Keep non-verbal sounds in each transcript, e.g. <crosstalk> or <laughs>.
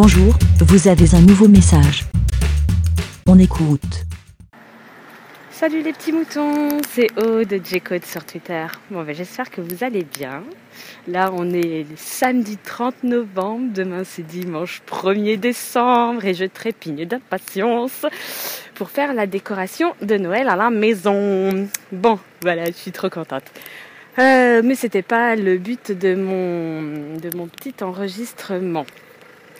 Bonjour, vous avez un nouveau message. On écoute. Salut les petits moutons, c'est Aude de J-Code sur Twitter. Bon, ben, j'espère que vous allez bien. Là, on est samedi 30 novembre, demain c'est dimanche 1er décembre et je trépigne d'impatience pour faire la décoration de Noël à la maison. Bon, voilà, je suis trop contente. Euh, mais c'était pas le but de mon, de mon petit enregistrement.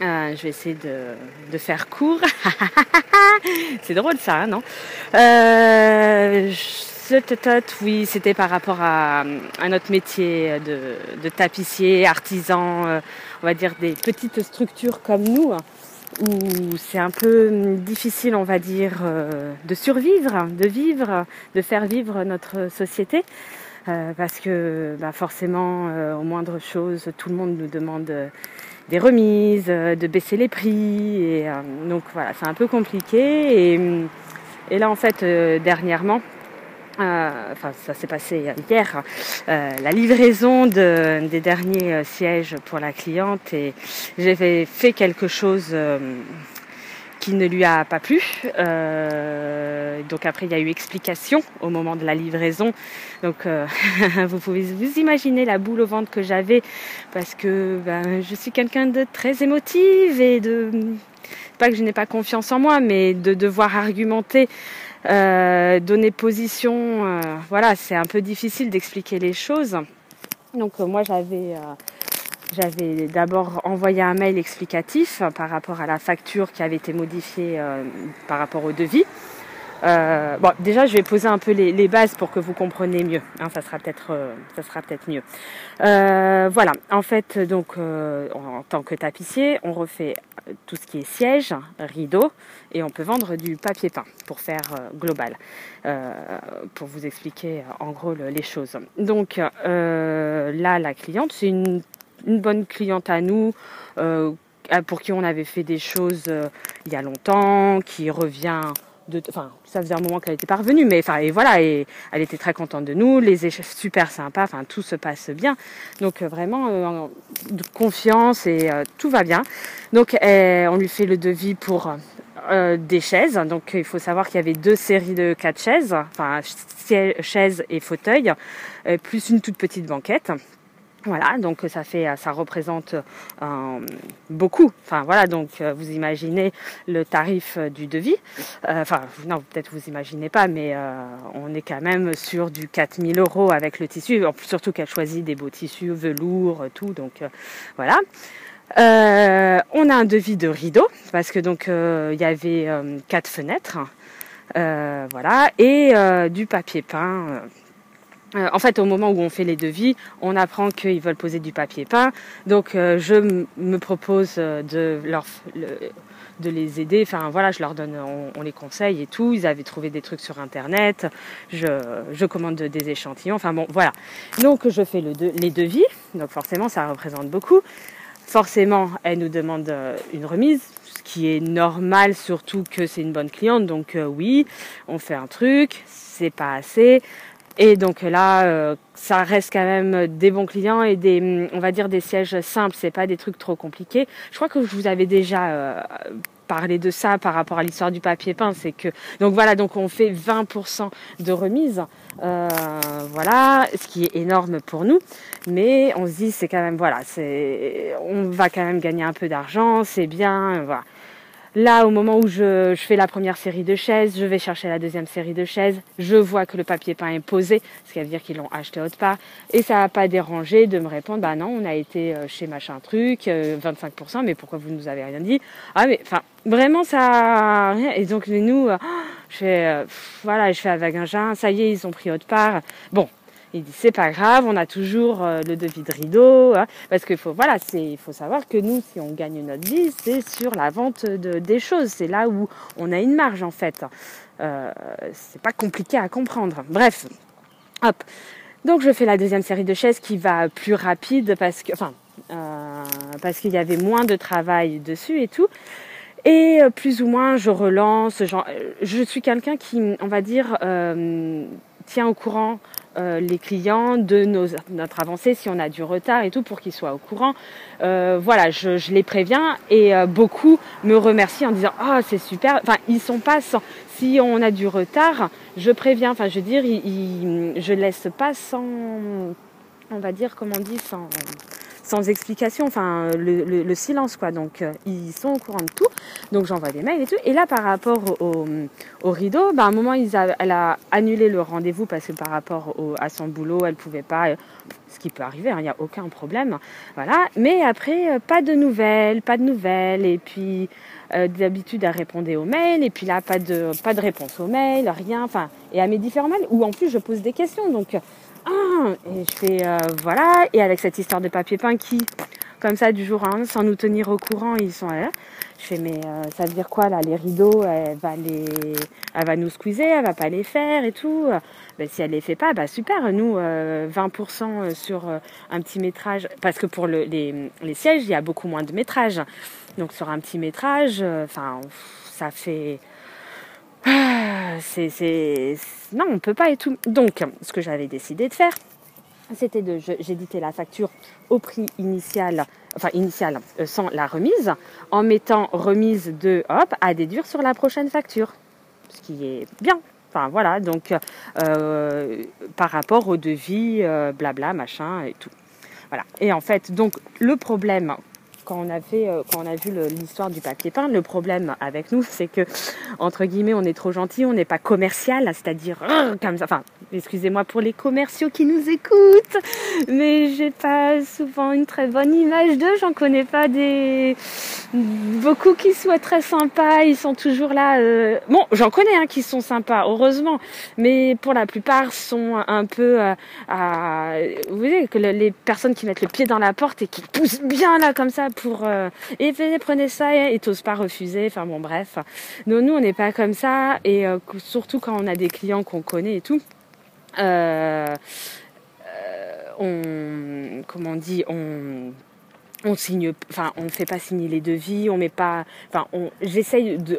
Euh, je vais essayer de, de faire court. <laughs> c'est drôle ça, hein, non euh, Oui, c'était par rapport à, à, notre métier de, de tapissier, artisan, euh, on va dire des petites structures comme nous, où c'est un peu difficile, on va dire, euh, de survivre, de vivre, de faire vivre notre société. Euh, parce que bah, forcément, euh, aux moindres choses, tout le monde nous demande des remises, de baisser les prix. Et donc voilà, c'est un peu compliqué. Et, et là, en fait, dernièrement, euh, enfin ça s'est passé hier, euh, la livraison de, des derniers sièges pour la cliente et j'avais fait quelque chose qui ne lui a pas plu. Euh, donc après, il y a eu explication au moment de la livraison. Donc euh, <laughs> vous pouvez vous imaginer la boule au ventre que j'avais parce que ben, je suis quelqu'un de très émotive et de pas que je n'ai pas confiance en moi, mais de devoir argumenter, euh, donner position. Voilà, c'est un peu difficile d'expliquer les choses. Donc moi j'avais j'avais d'abord envoyé un mail explicatif par rapport à la facture qui avait été modifiée par rapport au devis. Euh, bon, déjà, je vais poser un peu les, bases pour que vous compreniez mieux. Hein, ça sera peut-être, euh, ça sera peut-être mieux. Euh, voilà. En fait, donc, euh, en, tant que tapissier, on refait tout ce qui est siège, rideau, et on peut vendre du papier peint pour faire euh, global, pour vous expliquer en gros le, les choses. Donc là, la cliente, c'est une une bonne cliente à nous, pour qui on avait fait des choses il y a longtemps, qui revient de, enfin, ça faisait un moment qu'elle était parvenue, mais enfin, et voilà, et elle était très contente de nous, les échanges super sympas, enfin, tout se passe bien. Donc, euh, vraiment, euh, de confiance et euh, tout va bien. Donc, on lui fait le devis pour euh, des chaises. Donc, il faut savoir qu'il y avait deux séries de quatre chaises, enfin, chaises et fauteuils, plus une toute petite banquette. Voilà, donc ça fait, ça représente euh, beaucoup. Enfin voilà, donc euh, vous imaginez le tarif euh, du devis. Euh, enfin non, peut-être vous imaginez pas, mais euh, on est quand même sur du 4000 euros avec le tissu. Surtout qu'elle choisit des beaux tissus, velours, tout. Donc voilà. on a un devis de rideau parce que donc il y avait quatre fenêtres. voilà et du papier peint euh, en fait, au moment où on fait les devis, on apprend qu'ils veulent poser du papier peint. Donc, euh, je me propose euh, de leur le, de les aider. Enfin, voilà, je leur donne, on, les conseille et tout. Ils avaient trouvé des trucs sur Internet. Je, je commande des échantillons. Enfin bon, voilà. Donc, je fais les devis. Donc, forcément, ça représente beaucoup. Forcément, elle nous demande une remise, ce qui est normal, surtout que c'est une bonne cliente. Donc, oui, on fait un truc, c'est pas assez. Et donc là, euh, ça reste quand même des bons clients et des, on va dire des sièges simples. C'est pas des trucs trop compliqués. Je crois que je vous avais déjà euh, parlé de ça par rapport à l'histoire du papier peint. C'est que donc voilà, donc on fait 20% de remise. Euh, voilà, ce qui est énorme pour nous. Mais on se dit c'est quand même voilà, c'est, on va quand même gagner un peu d'argent. C'est bien, voilà. Là, au moment où je, fais la première série de chaises, je vais chercher la deuxième série de chaises. Je vois que le papier peint est posé, ce qui veut dire qu'ils l'ont acheté autre part. Et ça n'a pas dérangé de me répondre, bah non, on a été euh, chez machin truc, 25%, mais pourquoi vous ne nous avez rien dit? Ah mais, enfin, vraiment ça... Et donc nous, euh, je fais, euh, voilà, je fais avec un jean, ça y est, ils ont pris autre part. Bon, il dit c'est pas grave, on a toujours euh, le devis de rideau, hein, parce qu'il faut voilà, c'est il faut savoir que nous si on gagne notre vie, c'est sur la vente de, des choses, c'est là où on a une marge en fait. Euh, c'est pas compliqué à comprendre. Bref, hop. Donc je fais la deuxième série de chaises qui va plus rapide parce que enfin euh, parce qu'il y avait moins de travail dessus et tout. Et euh, plus ou moins, je relance. Genre, je suis quelqu'un qui, on va dire, euh, tient au courant euh, les clients de notre avancée, si on a du retard et tout, pour qu'ils soient au courant. Euh, voilà, je, les préviens et euh, beaucoup me remercient en disant oh, c'est super. Enfin, ils sont pas sans. Si on a du retard, je préviens. Enfin, je veux dire, ils, je laisse pas sans. On va dire, comme on dit, sans sans explication, enfin le, le, le silence quoi. Donc euh, ils sont au courant de tout. Donc j'envoie des mails et tout. Et là par rapport au, au rideau, bah, à un moment ils a, elle a annulé le rendez-vous parce que par rapport à son boulot, elle pouvait pas. Ce qui peut arriver, il hein, n'y a aucun problème. Voilà. Mais après, euh, pas de nouvelles, pas de nouvelles. Et puis euh, d'habitude elle répondait aux mails et puis là pas de pas de réponse aux mails, rien. Enfin et à mes différents mails où en plus je pose des questions. Donc ah, et je fais euh, voilà, et avec cette histoire de papier peint qui, comme ça, du jour au lendemain, sans nous tenir au courant, ils sont là. Je fais mais euh, ça veut dire quoi là Les rideaux, elle va les, elle va nous squeezer, elle va pas les faire et tout. Ben, si elle les fait pas, bah super. Nous, euh, 20% sur un petit métrage, parce que pour le, les, les sièges, il y a beaucoup moins de métrage. Donc sur un petit métrage, enfin, ça fait c'est, non, on peut pas et tout. Donc, ce que j'avais décidé de faire, c'était de, j'éditais la facture au prix initial, enfin initial, euh, sans la remise, en mettant remise de, hop, à déduire sur la prochaine facture. Ce qui est bien. Enfin voilà, donc euh, par rapport au devis, euh, blabla, machin et tout. Voilà. Et en fait, donc le problème quand on a fait, euh, quand on a vu l'histoire du papier peint, le problème avec nous, c'est que entre guillemets, on est trop gentil, on n'est pas commercial, c'est-à-dire comme ça. Enfin, excusez-moi pour les commerciaux qui nous écoutent, mais j'ai pas souvent une très bonne image d'eux. J'en connais pas des beaucoup qui soient très sympas. Ils sont toujours là. Euh... Bon, j'en connais hein, qui sont sympas, heureusement, mais pour la plupart sont un peu euh, à... vous voyez que les personnes qui mettent le pied dans la porte et qui poussent bien là comme ça pour euh, et venez prenez ça et, et t'oses pas refuser. Enfin bon bref. nous nous on n'est pas comme ça et euh, surtout quand on a des clients qu'on connaît et tout. Euh, on comment on dit on on signe enfin on ne fait pas signer les devis on met pas enfin on j'essaye de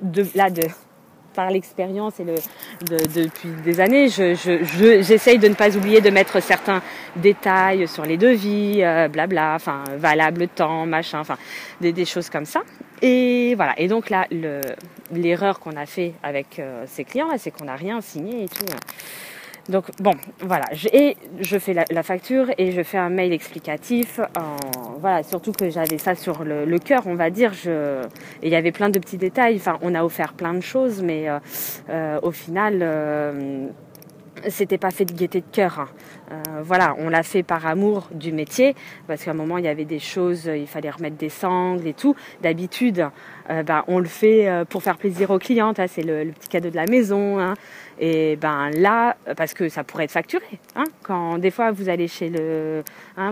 de là de par l'expérience et le, de, depuis des années, je, je, je, j'essaye de ne pas oublier de mettre certains détails sur les devis, euh, blabla, enfin valable temps, machin, enfin des, des choses comme ça. Et voilà. Et donc là, le, l'erreur qu'on a fait avec euh, ces clients, c'est qu'on n'a rien signé et tout. Donc bon, voilà, et je fais la, la, facture et je fais un mail explicatif. En, voilà, surtout que j'avais ça sur le, le cœur, on va dire. Je, et il y avait plein de petits détails. Enfin, on a offert plein de choses, mais euh, euh, au final, euh, c'était pas fait de gaieté de cœur. Hein. Euh, voilà, on l'a fait par amour du métier, parce qu'à un moment il y avait des choses, il fallait remettre des sangles et tout. D'habitude, euh, ben, on le fait euh, pour faire plaisir aux clientes, hein, c'est le, petit cadeau de la maison. Hein. Et ben là, parce que ça pourrait être facturé. Hein, quand des fois vous allez chez le,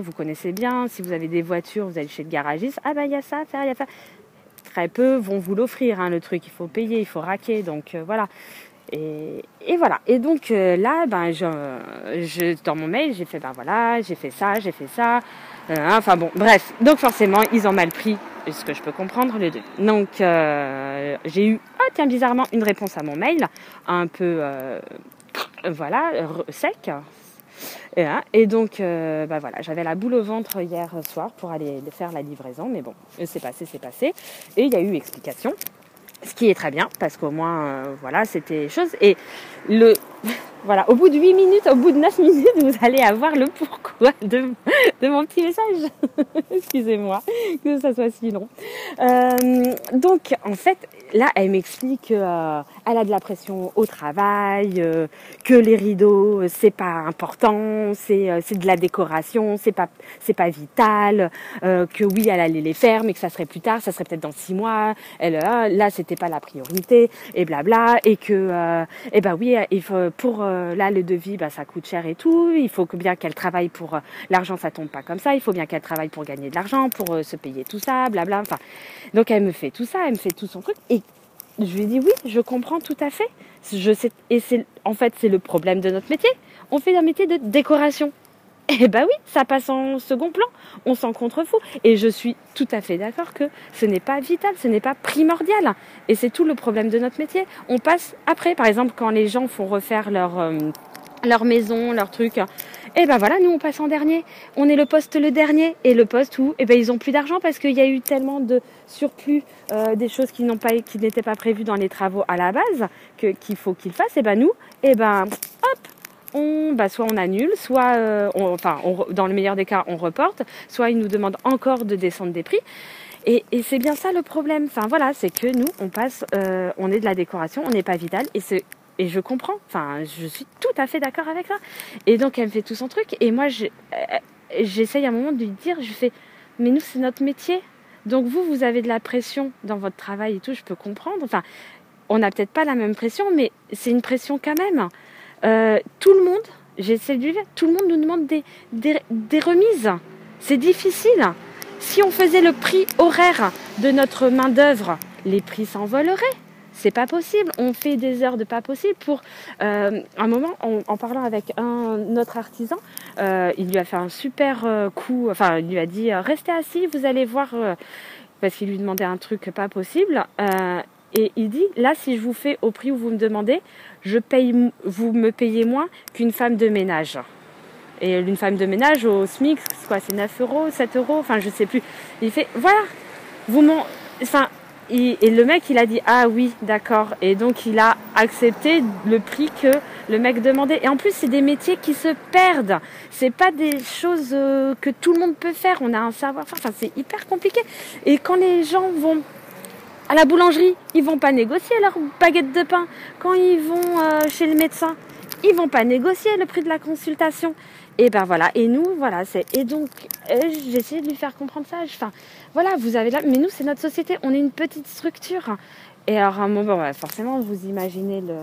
vous connaissez bien, si vous avez des voitures, vous allez chez le garagiste, ah ben il y a ça il y a ça. Très peu vont vous l'offrir, le truc. Il faut payer, il faut raquer. Donc euh, voilà. Et, voilà. Et donc euh, là, ben, je, dans mon mail, j'ai fait, ben voilà, j'ai fait ça, j'ai fait ça. Euh, enfin bon, bref. Donc forcément, ils ont mal pris, ce que je peux comprendre, les deux. Donc euh, j'ai eu, ah tiens, bizarrement, une réponse à mon mail, un peu, voilà, sec. Et, hein, et donc, ben voilà, j'avais la boule au ventre hier soir pour aller faire la livraison, mais bon, c'est passé, c'est passé. Et il y a eu explication ce qui est très bien parce qu'au moins euh, voilà c'était chose. Et le voilà au bout de 8 minutes au bout de 9 minutes vous allez avoir le pourquoi de, de mon petit message. <laughs> Excusez-moi que ça soit si long. Euh, donc en fait là elle m'explique euh, elle a de la pression au travail euh, que les rideaux c'est pas important c'est euh, c'est de la décoration c'est pas pas vital que oui elle allait les faire mais que ça serait plus tard ça serait peut-être dans six mois elle là c'était pas la priorité et blabla et que euh, et ben oui il faut pour euh, là le devis bah ça coûte cher et tout. Il faut bien qu'elle travaille pour euh, l'argent ça tombe pas comme ça. Il faut bien qu'elle travaille pour gagner de l'argent pour euh, se payer tout ça blabla enfin donc elle me fait tout ça elle me fait tout son truc. Et je lui dis oui je comprends tout à fait. Je sais et c'est en fait c'est le problème de notre métier. On fait un métier de décoration <laughs> eh ben oui, ça passe en second plan. On s'en contrefout. Et je suis tout à fait d'accord que ce n'est pas vital, ce n'est pas primordial. Et c'est tout le problème de notre métier. On passe après, par exemple, quand les gens font refaire leur, euh, leur maison, leur truc. Et ben voilà, nous on passe en dernier. On est le poste le dernier et le poste où eh ben ils ont plus d'argent parce qu'il y a eu tellement de surplus euh, des choses qui n'étaient pas prévues dans les travaux à la base qu'il faut qu'ils fassent. Et ben nous, et ben hop, on, bah, soit on annule, soit euh, on, enfin dans le meilleur des cas on reporte, soit ils nous demandent encore de descendre des prix. Et, et c'est bien ça le problème. Enfin voilà, c'est que nous on passe, euh, on est de la décoration, on n'est pas vital et c'est et je comprends. Enfin, je suis tout à fait d'accord avec ça. Et donc, elle me fait tout son truc. Et moi, euh, j'essaye à un moment de lui dire, je fais, mais nous, c'est notre métier. Donc, vous, vous avez de la pression dans votre travail et tout, je peux comprendre. Enfin, on n'a peut-être pas la même pression, mais c'est une pression quand même. Euh, tout le monde, j'essaie de lui dire, tout le monde nous demande des, des, des remises. C'est difficile. Si on faisait le prix horaire de notre main-d'œuvre, les prix s'envoleraient. C'est pas possible. On fait des heures de pas possible pour euh, un moment en, parlant avec un autre artisan, euh, il lui a fait un super euh, coup. Enfin, il lui a dit restez assis, vous allez voir parce qu'il lui demandait un truc pas possible. Et il dit là, si je vous fais au prix où vous me demandez, je paye, vous me payez moins qu'une femme de ménage. Et une femme de ménage au SMIC, quoi, c'est 9 euros, 7 euros, enfin je sais plus. Il fait voilà, vous m'en, enfin et, le mec, il a dit ah oui, d'accord. Et donc il a accepté le prix que le mec demandait. Et en plus, c'est des métiers qui se perdent. C'est pas des choses euh, que tout le monde peut faire. On a un savoir-faire. Enfin, c'est hyper compliqué. Et quand les gens vont à la boulangerie, ils vont pas négocier leur baguette de pain. Quand ils vont euh, chez le médecin, ils vont pas négocier le prix de la consultation. Et ben voilà, et nous, voilà, c'est. Et donc, euh, j'ai essayé de lui faire comprendre ça. Enfin, voilà, vous avez là. Mais nous, c'est notre société, on est une petite structure. Et alors, moment, forcément, vous imaginez le,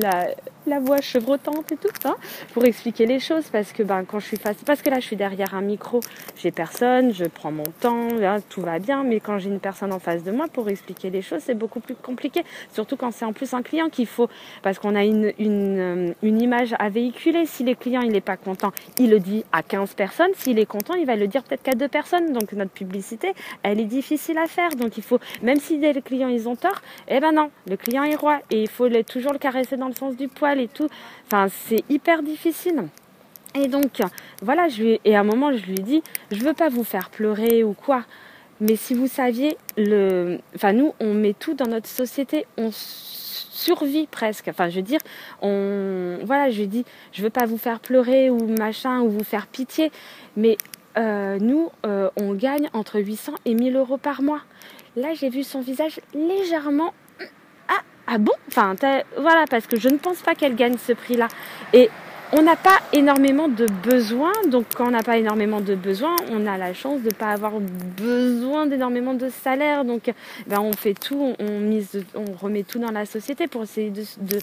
la, la voix chevrotante et tout, ça pour expliquer les choses. Parce que ben, quand je suis face, parce que là, je suis derrière un micro, j'ai personne, je prends mon temps, tout va bien. Mais quand j'ai une personne en face de moi pour expliquer les choses, c'est beaucoup plus compliqué. Surtout quand c'est en plus un client qu'il faut, parce qu'on a une, une, euh, une, image à véhiculer. Si les clients il n'est pas content, il le dit à 15 personnes. S'il est content, il va le dire peut-être qu'à deux personnes. Donc notre publicité, elle est difficile à faire. Donc il faut, même si les clients ils ont tort, eh ben non, le client est roi et il faut toujours le caresser dans le sens du poil et tout. Enfin, c'est hyper difficile. Et donc, voilà, je lui, et à un moment, je lui dis, je veux pas vous faire pleurer ou quoi. Mais si vous saviez, le, enfin, nous, on met tout dans notre société, on survit presque. Enfin, je veux dire, on, voilà, je lui dis, je veux pas vous faire pleurer ou machin, ou vous faire pitié. Mais euh, nous, euh, on gagne entre 800 et 1000 euros par mois. Là, j'ai vu son visage légèrement ah bon? Enfin, voilà, parce que je ne pense pas qu'elle gagne ce prix-là. Et on n'a pas énormément de besoins, donc quand on n'a pas énormément de besoins, on a la chance de ne pas avoir besoin d'énormément de salaire. Donc, ben, on fait tout, on, mise, on remet tout dans la société pour essayer de,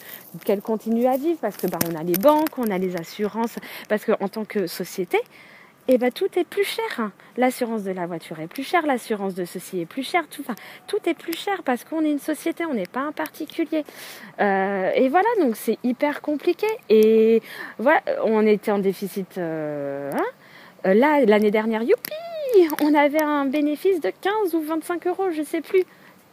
qu'elle continue à vivre, parce que ben, on a les banques, on a les assurances, parce qu'en tant que société, eh ben, tout est plus cher. L'assurance de la voiture est plus chère, l'assurance de ceci est plus cher, tout, enfin, tout est plus cher parce qu'on est une société, on n'est pas un particulier. Euh, et voilà, donc c'est hyper compliqué. Et voilà, on était en déficit. Euh, hein. euh, là, l'année dernière, youpi, on avait un bénéfice de 15 ou 25 euros, je sais plus.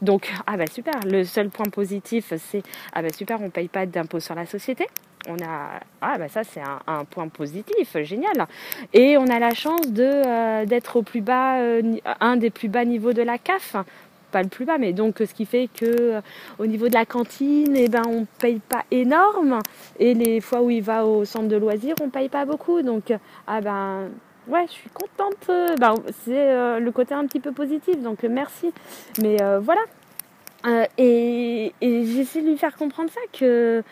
Donc, ah bah super, le seul point positif, c'est, ah bah super, on paye pas d'impôt sur la société on a ah bah ça c'est un, point positif génial. Et on a la chance de euh, d'être au plus bas euh, un des plus bas niveaux de la CAF pas le plus bas mais donc ce qui fait que euh, au niveau de la cantine eh ben on paye pas énorme. Et les fois où il va au centre de loisirs on paye pas beaucoup. Donc ah ben ouais je suis contente. Ben, c'est le côté un petit peu positif. Donc merci. Mais voilà. Et, et j'essaie de lui faire comprendre ça que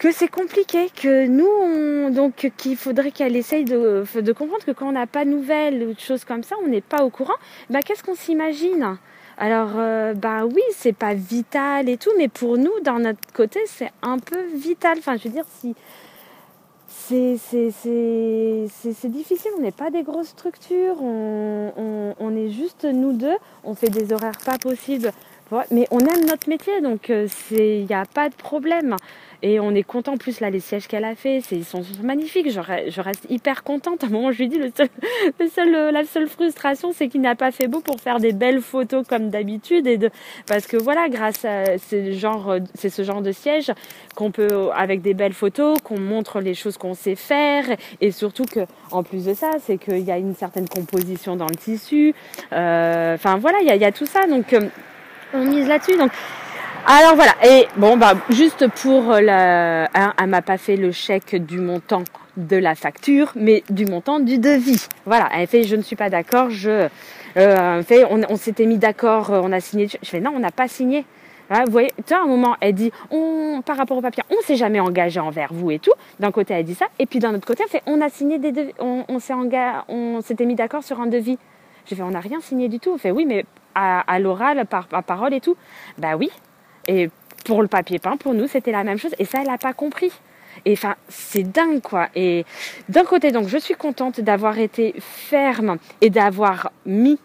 que c'est compliqué, que nous, on, donc qu'il faudrait qu'elle essaye de, comprendre que quand on n'a pas de nouvelles ou de choses comme ça, on n'est pas au courant. Bah, qu'est-ce qu'on s'imagine? Alors, euh, bah oui, c'est pas vital et tout, mais pour nous, dans notre côté, c'est un peu vital. Enfin, je veux dire, c'est difficile, on n'est pas des grosses structures, on, on, on, est juste nous deux, on fait des horaires pas possibles, mais on aime notre métier, donc il euh, n'y a pas de problème. Et on est content. En plus, là, les sièges qu'elle a fait, ils sont magnifiques. Je, je, reste hyper contente. À un moment, je lui dis, le seul, le seul, euh, la seule frustration, c'est qu'il n'a pas fait beau pour faire des belles photos comme d'habitude. Et de, parce que voilà, grâce à ce genre, c'est ce genre de siège qu'on peut, avec des belles photos, qu'on montre les choses qu'on sait faire. Et surtout que, en plus de ça, c'est qu'il y a une certaine composition dans le tissu. Euh, enfin, voilà, il y a, y a, tout ça. Donc, euh, on mise là-dessus. Donc, alors voilà. Et bon, bah, juste pour la, hein, elle m'a pas fait le chèque du montant de la facture, mais du montant du devis. Voilà. Elle fait, je ne suis pas d'accord. Je euh, fait, on, on s'était mis d'accord, on a signé. Je fais non, on n'a pas signé. Hein, vous voyez, tu vois, à un moment, elle dit, on, par rapport au papier, on s'est jamais engagé envers vous et tout. D'un côté, elle dit ça, et puis d'un autre côté, elle fait, on a signé des devis, on, on on s'était mis d'accord sur un devis. J'ai fait, on n'a rien signé du tout. Elle fait, oui, mais à, à l'oral, par, par parole et tout. Bah oui. Et pour le papier peint, pour nous, c'était la même chose. Et ça, elle n'a pas compris. Et enfin, c'est dingue, quoi. Et d'un côté, donc, je suis contente d'avoir été ferme et d'avoir mis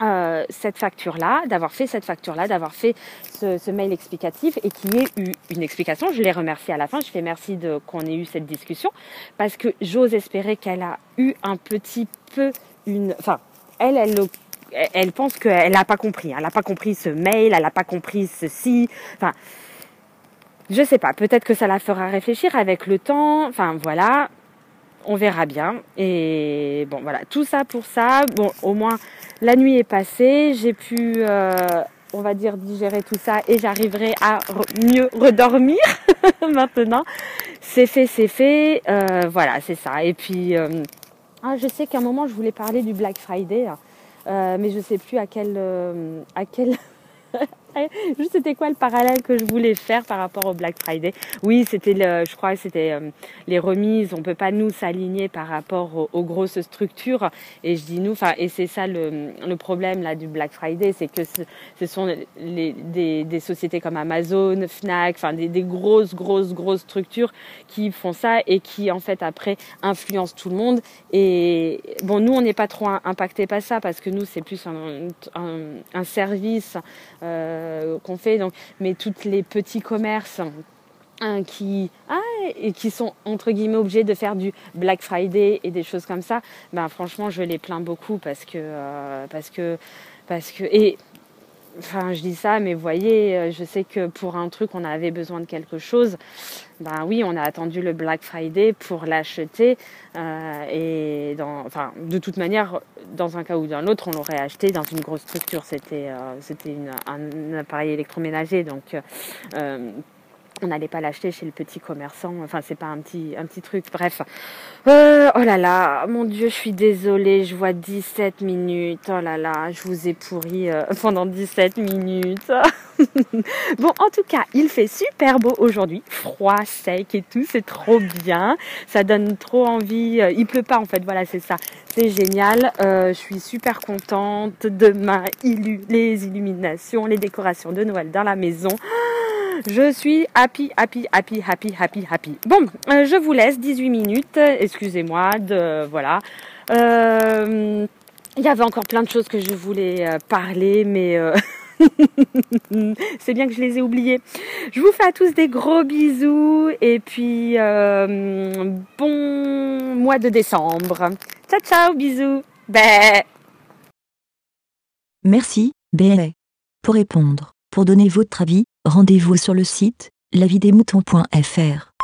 euh, cette facture-là, d'avoir fait cette facture-là, d'avoir fait ce, mail explicatif et qu'il y ait eu une explication. Je l'ai remercié à la fin. Je fais merci qu'on ait eu cette discussion parce que j'ose espérer qu'elle a eu un petit peu une, enfin, elle, elle, elle pense qu'elle n'a pas compris. Elle n'a pas compris ce mail, elle n'a pas compris ceci. Enfin, je sais pas. Peut-être que ça la fera réfléchir avec le temps. Enfin, voilà. On verra bien. Et bon, voilà. Tout ça pour ça. Bon, au moins, la nuit est passée. J'ai pu, euh, on va dire, digérer tout ça et j'arriverai à mieux redormir <laughs> maintenant. C'est fait, c'est fait. Euh, voilà, c'est ça. Et puis, euh, ah, je sais qu'à un moment, je voulais parler du Black Friday. Euh, mais je sais plus à quel, euh, à quel <laughs> Juste c'était quoi le parallèle que je voulais faire par rapport au Black Friday? Oui, c'était le, je crois c'était euh, les remises. On peut pas nous s'aligner par rapport aux, grosses structures. Et je dis nous, enfin, et c'est ça le, le, problème là du Black Friday, c'est que ce, ce sont les, des, des, sociétés comme Amazon, Fnac, enfin des, des, grosses, grosses, grosses structures qui font ça et qui en fait après influencent tout le monde. Et bon, nous on n'est pas trop impacté par ça parce que nous c'est plus un, un, un service. Euh, qu'on fait. Donc, mais toutes les petits commerces hein, qui ah, qui sont entre guillemets obligés de faire du Black Friday et des choses comme ça, ben franchement je les plains beaucoup parce que euh, parce que parce que et enfin je dis ça mais voyez euh, je sais que pour un truc on avait besoin de quelque chose. Ben oui on a attendu le Black Friday pour l'acheter euh, et enfin de toute manière dans un cas ou dans l'autre on l'aurait acheté dans une grosse structure. C'était euh, c'était un, appareil électroménager donc on n'allait pas l'acheter chez le petit commerçant. Enfin, c'est pas un petit, un petit truc. Bref. Euh, oh là là, mon Dieu, je suis désolée. Je vois 17 minutes. Oh là là, je vous ai pourri euh, <laughs> pendant 17 minutes. <laughs> bon, en tout cas, il fait super beau aujourd'hui. Froid, sec et tout. C'est trop bien. Ça donne trop envie. Il pleut pas, en fait. Voilà, c'est ça. C'est génial. Euh, je suis super contente. Demain, illu les illuminations, les décorations de Noël dans la maison. Je suis happy, happy, happy, happy, happy, happy. Bon, euh, je vous laisse 18 minutes. Excusez-moi de voilà. Euh, il y avait encore plein de choses que je voulais euh, parler, mais <laughs> c'est bien que je les ai oubliées. Je vous fais à tous des gros bisous et puis bon mois de décembre. Ciao ciao, bisous. Bé. Merci, Bé. Pour répondre, pour donner votre avis, rendez-vous sur le site lavidemouton.fr.